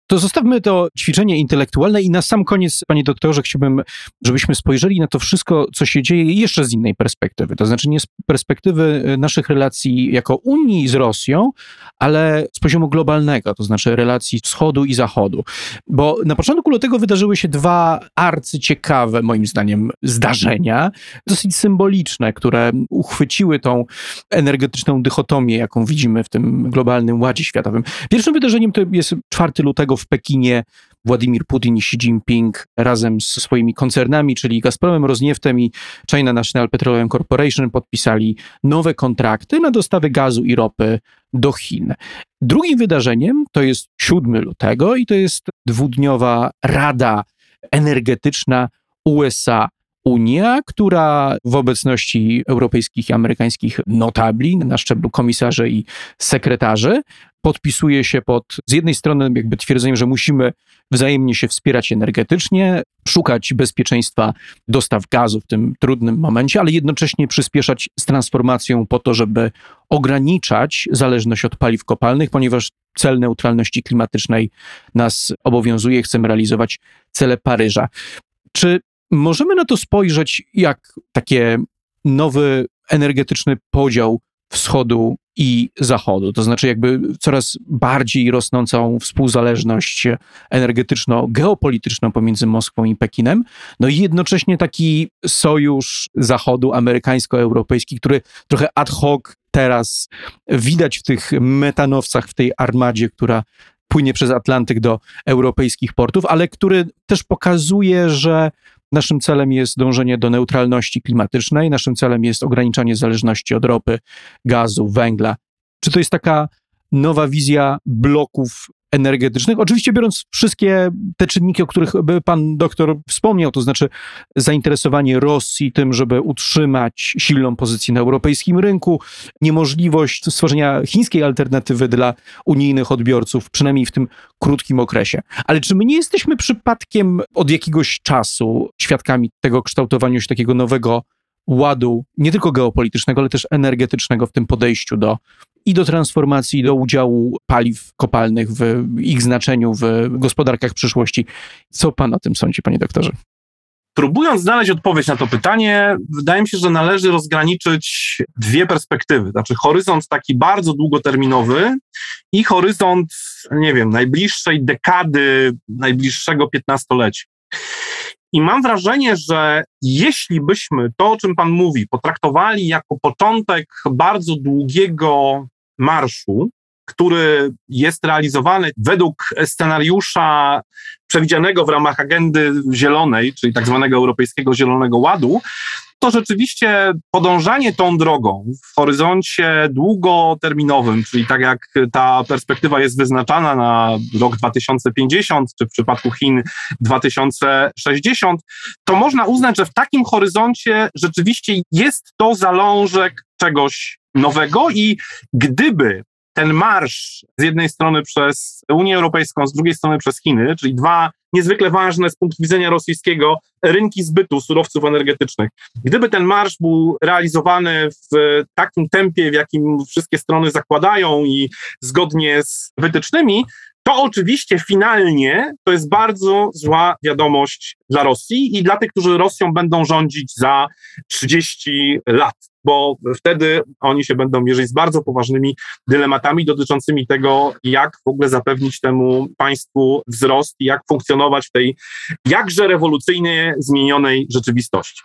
To zostawmy to ćwiczenie intelektualne i na sam koniec, panie doktorze, chciałbym, żebyśmy spojrzeli na to wszystko, co się dzieje jeszcze z innej perspektywy. To znaczy nie z perspektywy y, naszych relacji jako Unii z Rosją, ale z poziomu globalnego, to znaczy relacji wschodu i zachodu. Bo na początku lutego wydarzyły się dwa arcyciekawe, moim zdaniem, zdarzenia, dosyć symboliczne, które uchwyciły tą energetyczną dychotomię, jaką widzimy w tym globalnym ładzie światowym. Pierwszym wydarzeniem to jest 4 lutego w Pekinie Władimir Putin i Xi Jinping razem z swoimi koncernami, czyli Gazpromem, Rosnieftem i China National Petroleum Corporation podpisali nowe kontrakty na dostawy gazu i ropy do Chin. Drugim wydarzeniem to jest 7 lutego i to jest dwudniowa Rada Energetyczna USA Unia, która w obecności europejskich i amerykańskich notabli na szczeblu komisarzy i sekretarzy podpisuje się pod z jednej strony jakby twierdzeniem, że musimy wzajemnie się wspierać energetycznie, szukać bezpieczeństwa dostaw gazu w tym trudnym momencie, ale jednocześnie przyspieszać z transformacją po to, żeby ograniczać zależność od paliw kopalnych, ponieważ cel neutralności klimatycznej nas obowiązuje, chcemy realizować cele Paryża. Czy możemy na to spojrzeć jak takie nowy energetyczny podział wschodu i zachodu, to znaczy jakby coraz bardziej rosnącą współzależność energetyczno-geopolityczną pomiędzy Moskwą i Pekinem, no i jednocześnie taki sojusz zachodu amerykańsko-europejski, który trochę ad hoc teraz widać w tych metanowcach, w tej armadzie, która płynie przez Atlantyk do europejskich portów, ale który też pokazuje, że Naszym celem jest dążenie do neutralności klimatycznej, naszym celem jest ograniczanie zależności od ropy, gazu, węgla. Czy to jest taka nowa wizja bloków energetycznych. Oczywiście biorąc wszystkie te czynniki, o których pan doktor wspomniał, to znaczy zainteresowanie Rosji tym, żeby utrzymać silną pozycję na europejskim rynku, niemożliwość stworzenia chińskiej alternatywy dla unijnych odbiorców, przynajmniej w tym krótkim okresie. Ale czy my nie jesteśmy przypadkiem od jakiegoś czasu świadkami tego kształtowania się takiego nowego ładu, nie tylko geopolitycznego, ale też energetycznego w tym podejściu do i do transformacji, i do udziału paliw kopalnych w ich znaczeniu w gospodarkach przyszłości. Co pan o tym sądzi, panie doktorze? Próbując znaleźć odpowiedź na to pytanie, wydaje mi się, że należy rozgraniczyć dwie perspektywy. Znaczy horyzont taki bardzo długoterminowy i horyzont, nie wiem, najbliższej dekady, najbliższego piętnastolecia. I mam wrażenie, że jeśli byśmy to, o czym Pan mówi, potraktowali jako początek bardzo długiego marszu, który jest realizowany według scenariusza przewidzianego w ramach agendy zielonej, czyli tak zwanego Europejskiego Zielonego Ładu, to rzeczywiście podążanie tą drogą w horyzoncie długoterminowym, czyli tak jak ta perspektywa jest wyznaczana na rok 2050, czy w przypadku Chin 2060, to można uznać, że w takim horyzoncie rzeczywiście jest to zalążek czegoś nowego i gdyby ten marsz z jednej strony przez Unię Europejską, z drugiej strony przez Chiny, czyli dwa niezwykle ważne z punktu widzenia rosyjskiego rynki zbytu surowców energetycznych. Gdyby ten marsz był realizowany w takim tempie, w jakim wszystkie strony zakładają i zgodnie z wytycznymi, to oczywiście finalnie to jest bardzo zła wiadomość dla Rosji i dla tych, którzy Rosją będą rządzić za 30 lat bo wtedy oni się będą mierzyć z bardzo poważnymi dylematami dotyczącymi tego, jak w ogóle zapewnić temu państwu wzrost i jak funkcjonować w tej jakże rewolucyjnie zmienionej rzeczywistości.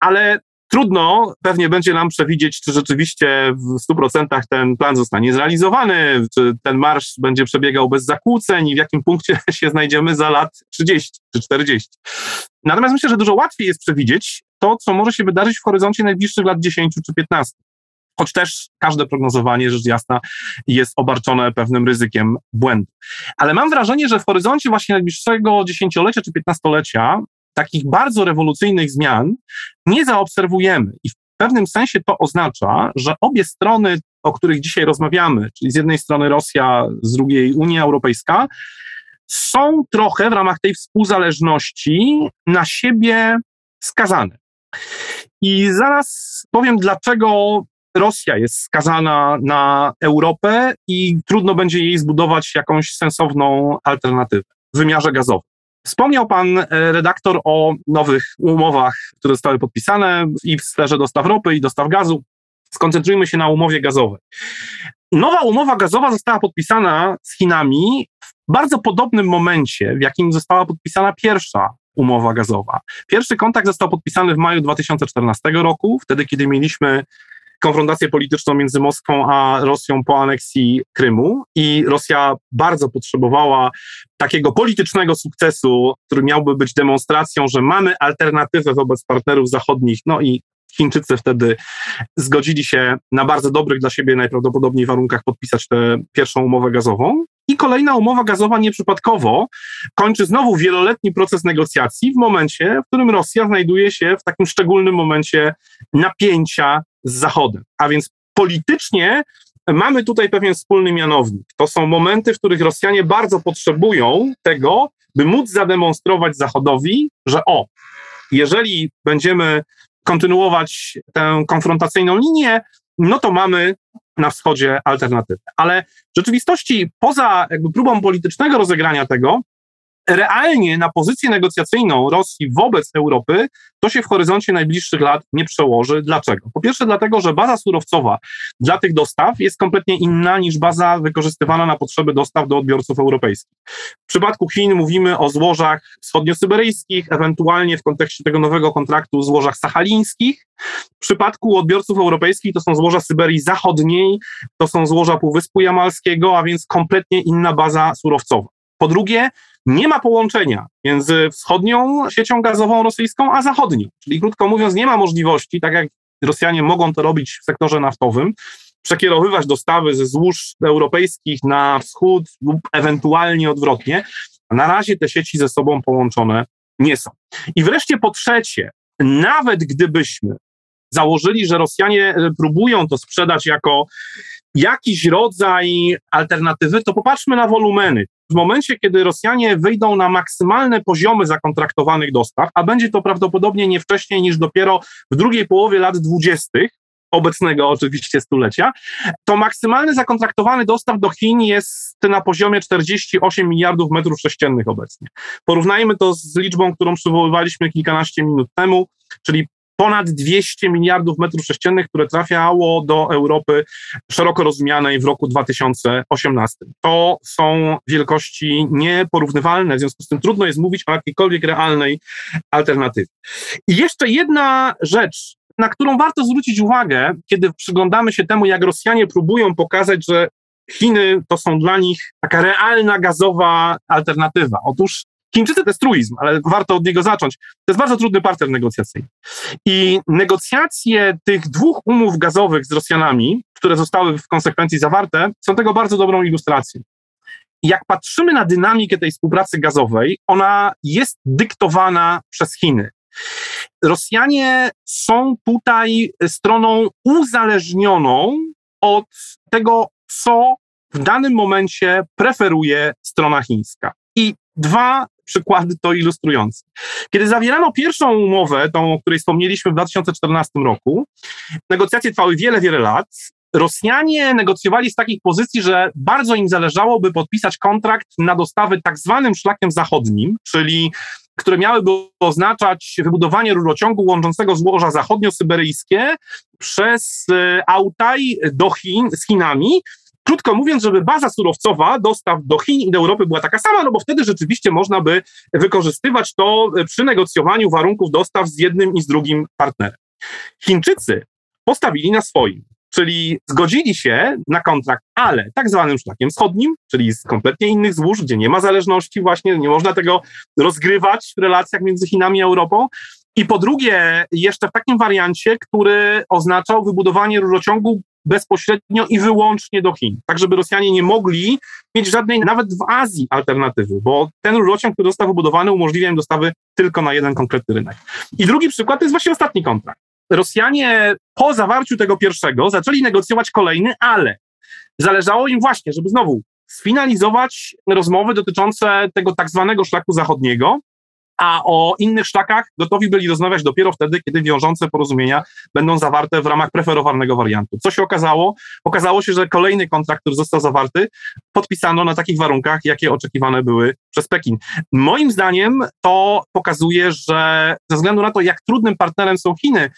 Ale Trudno pewnie będzie nam przewidzieć, czy rzeczywiście w 100% ten plan zostanie zrealizowany, czy ten marsz będzie przebiegał bez zakłóceń i w jakim punkcie się znajdziemy za lat 30 czy 40. Natomiast myślę, że dużo łatwiej jest przewidzieć to, co może się wydarzyć w horyzoncie najbliższych lat 10 czy 15. Choć też każde prognozowanie, rzecz jasna, jest obarczone pewnym ryzykiem błędu. Ale mam wrażenie, że w horyzoncie właśnie najbliższego dziesięciolecia czy piętnastolecia takich bardzo rewolucyjnych zmian nie zaobserwujemy. I w pewnym sensie to oznacza, że obie strony, o których dzisiaj rozmawiamy, czyli z jednej strony Rosja, z drugiej Unia Europejska, są trochę w ramach tej współzależności na siebie skazane. I zaraz powiem, dlaczego Rosja jest skazana na Europę i trudno będzie jej zbudować jakąś sensowną alternatywę w wymiarze gazowym. Wspomniał pan e, redaktor o nowych umowach, które zostały podpisane i w sferze dostaw ropy i dostaw gazu. Skoncentrujmy się na umowie gazowej. Nowa umowa gazowa została podpisana z Chinami bardzo podobnym momencie, w jakim została podpisana pierwsza umowa gazowa. Pierwszy kontakt został podpisany w maju 2014 roku, wtedy kiedy mieliśmy konfrontację polityczną między Moskwą a Rosją po aneksji Krymu i Rosja bardzo potrzebowała takiego politycznego sukcesu, który miałby być demonstracją, że mamy alternatywę wobec partnerów zachodnich, no i Chińczycy wtedy zgodzili się na bardzo dobrych dla siebie najprawdopodobniej warunkach podpisać tę pierwszą umowę gazową. I kolejna umowa gazowa nieprzypadkowo kończy znowu wieloletni proces negocjacji w momencie, w którym Rosja znajduje się w takim szczególnym momencie napięcia z Zachodem. A więc politycznie mamy tutaj pewien wspólny mianownik. To są momenty, w których Rosjanie bardzo potrzebują tego, by móc zademonstrować Zachodowi, że o, jeżeli będziemy kontynuować tę konfrontacyjną linię, no to mamy na wschodzie alternatywę. Ale w rzeczywistości, poza jakby próbą politycznego rozegrania tego, realnie na pozycję negocjacyjną Rosji wobec Europy to się w horyzoncie najbliższych lat nie przełoży. Dlaczego? Po pierwsze, dlatego, że baza surowcowa dla tych dostaw jest kompletnie inna niż baza wykorzystywana na potrzeby dostaw do odbiorców europejskich. W przypadku Chin mówimy o złożach wschodniosyberyjskich, ewentualnie w kontekście tego nowego kontraktu złożach sachalińskich. W przypadku odbiorców europejskich to są złoża Syberii Zachodniej, to są złoża Półwyspu Jamalskiego, a więc kompletnie inna baza surowcowa. Po drugie, nie ma połączenia między wschodnią siecią gazową rosyjską a zachodnią. Czyli krótko mówiąc, nie ma możliwości, tak jak Rosjanie mogą to robić w sektorze naftowym, przekierowywać dostawy ze złóż europejskich na wschód lub ewentualnie odwrotnie. Na razie te sieci ze sobą połączone nie są. I wreszcie po trzecie, nawet gdybyśmy założyli, że Rosjanie próbują to sprzedać jako jakiś rodzaj alternatywy, to popatrzmy na wolumeny. W momencie, kiedy Rosjanie wyjdą na maksymalne poziomy zakontraktowanych dostaw, a będzie to prawdopodobnie nie wcześniej niż dopiero w drugiej połowie lat dwudziestych, obecnego oczywiście stulecia, to maksymalny zakontraktowany dostaw do Chin jest na poziomie 48 miliardów metrów sześciennych obecnie. Porównajmy to z liczbą, którą przywoływaliśmy kilkanaście minut temu, czyli ponad 200 miliardów metrów sześciennych, które trafiało do Europy szeroko rozumianej w roku 2018. To są wielkości nieporównywalne, w związku z tym trudno jest mówić o jakiejkolwiek realnej alternatywie. I jeszcze jedna rzecz, na którą warto zwrócić uwagę, kiedy przyglądamy się temu, jak Rosjanie próbują pokazać, że Chiny to są dla nich taka realna gazowa alternatywa. Otóż Chińczycy to jest truizm, ale warto od niego zacząć. To jest bardzo trudny partner negocjacyjny. I negocjacje tych dwóch umów gazowych z Rosjanami, które zostały w konsekwencji zawarte, są tego bardzo dobrą ilustracją. Jak patrzymy na dynamikę tej współpracy gazowej, ona jest dyktowana przez Chiny. Rosjanie są tutaj stroną uzależnioną od tego, co w danym momencie preferuje strona chińska. I dwa przykłady to ilustrujące. Kiedy zawierano pierwszą umowę, tą, o której wspomnieliśmy w 2014 roku, negocjacje trwały wiele, wiele lat. Rosjanie negocjowali z takich pozycji, że bardzo im zależało, by podpisać kontrakt na dostawy tak zwanym szlakiem zachodnim, czyli które miałyby oznaczać wybudowanie rurociągu łączącego złoża zachodnio-syberyjskie przez e, Autaj do Chin, z Chinami, Krótko mówiąc, żeby baza surowcowa dostaw do Chin i do Europy była taka sama, no bo wtedy rzeczywiście można by wykorzystywać to przy negocjowaniu warunków dostaw z jednym i z drugim partnerem. Chińczycy postawili na swoim, czyli zgodzili się na kontrakt, ale tak zwanym szlakiem wschodnim, czyli z kompletnie innych złóż, gdzie nie ma zależności właśnie, nie można tego rozgrywać w relacjach między Chinami a Europą. I po drugie, jeszcze w takim wariancie, który oznaczał wybudowanie rurociągu bezpośrednio i wyłącznie do Chin, tak żeby Rosjanie nie mogli mieć żadnej, nawet w Azji, alternatywy, bo ten rurociąg, który został wybudowany, umożliwia im dostawy tylko na jeden konkretny rynek. I drugi przykład to jest właśnie ostatni kontrakt. Rosjanie po zawarciu tego pierwszego zaczęli negocjować kolejny, ale zależało im właśnie, żeby znowu sfinalizować rozmowy dotyczące tego tak zwanego szlaku zachodniego, a o innych szlakach gotowi byli rozmawiać dopiero wtedy, kiedy wiążące porozumienia będą zawarte w ramach preferowanego wariantu. Co się okazało? Okazało się, że kolejny kontrakt, który został zawarty, podpisano na takich warunkach, jakie oczekiwane były przez Pekin. Moim zdaniem to pokazuje, że ze względu na to, jak trudnym partnerem są Chiny,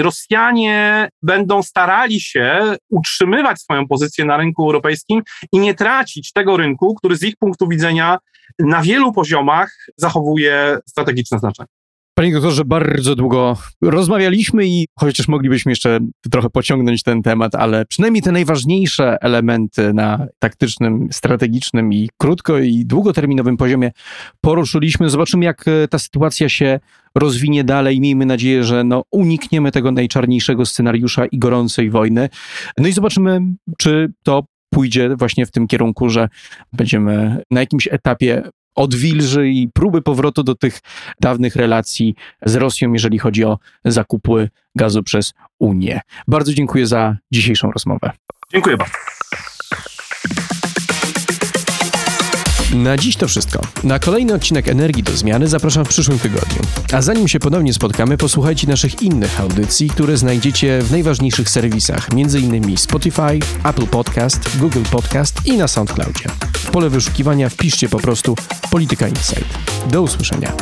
Rosjanie będą starali się utrzymywać swoją pozycję na rynku europejskim i nie tracić tego rynku, który z ich punktu widzenia na wielu poziomach zachowuje strategiczne znaczenie. Panie doktorze, bardzo długo rozmawialiśmy i chociaż moglibyśmy jeszcze trochę pociągnąć ten temat, ale przynajmniej te najważniejsze elementy na taktycznym, strategicznym i krótko i długoterminowym poziomie poruszyliśmy. Zobaczymy, jak e, ta sytuacja się rozwinie dalej. Miejmy nadzieję, że no, unikniemy tego najczarniejszego scenariusza i gorącej wojny. No i zobaczymy, czy to pójdzie właśnie w tym kierunku, że będziemy na jakimś etapie odwilży i próby powrotu do tych dawnych relacji z Rosją, jeżeli chodzi o zakupy gazu przez Unię. Bardzo dziękuję za dzisiejszą rozmowę. Dziękuję bardzo. Na dziś to wszystko. Na kolejny odcinek Energii do Zmiany zapraszam w przyszłym tygodniu. A zanim się ponownie spotkamy, posłuchajcie naszych innych audycji, które znajdziecie w najważniejszych serwisach, m.in. Spotify, Apple Podcast, Google Podcast i na SoundCloudzie. W pole wyszukiwania wpiszcie po prostu Polityka Insight. Do usłyszenia.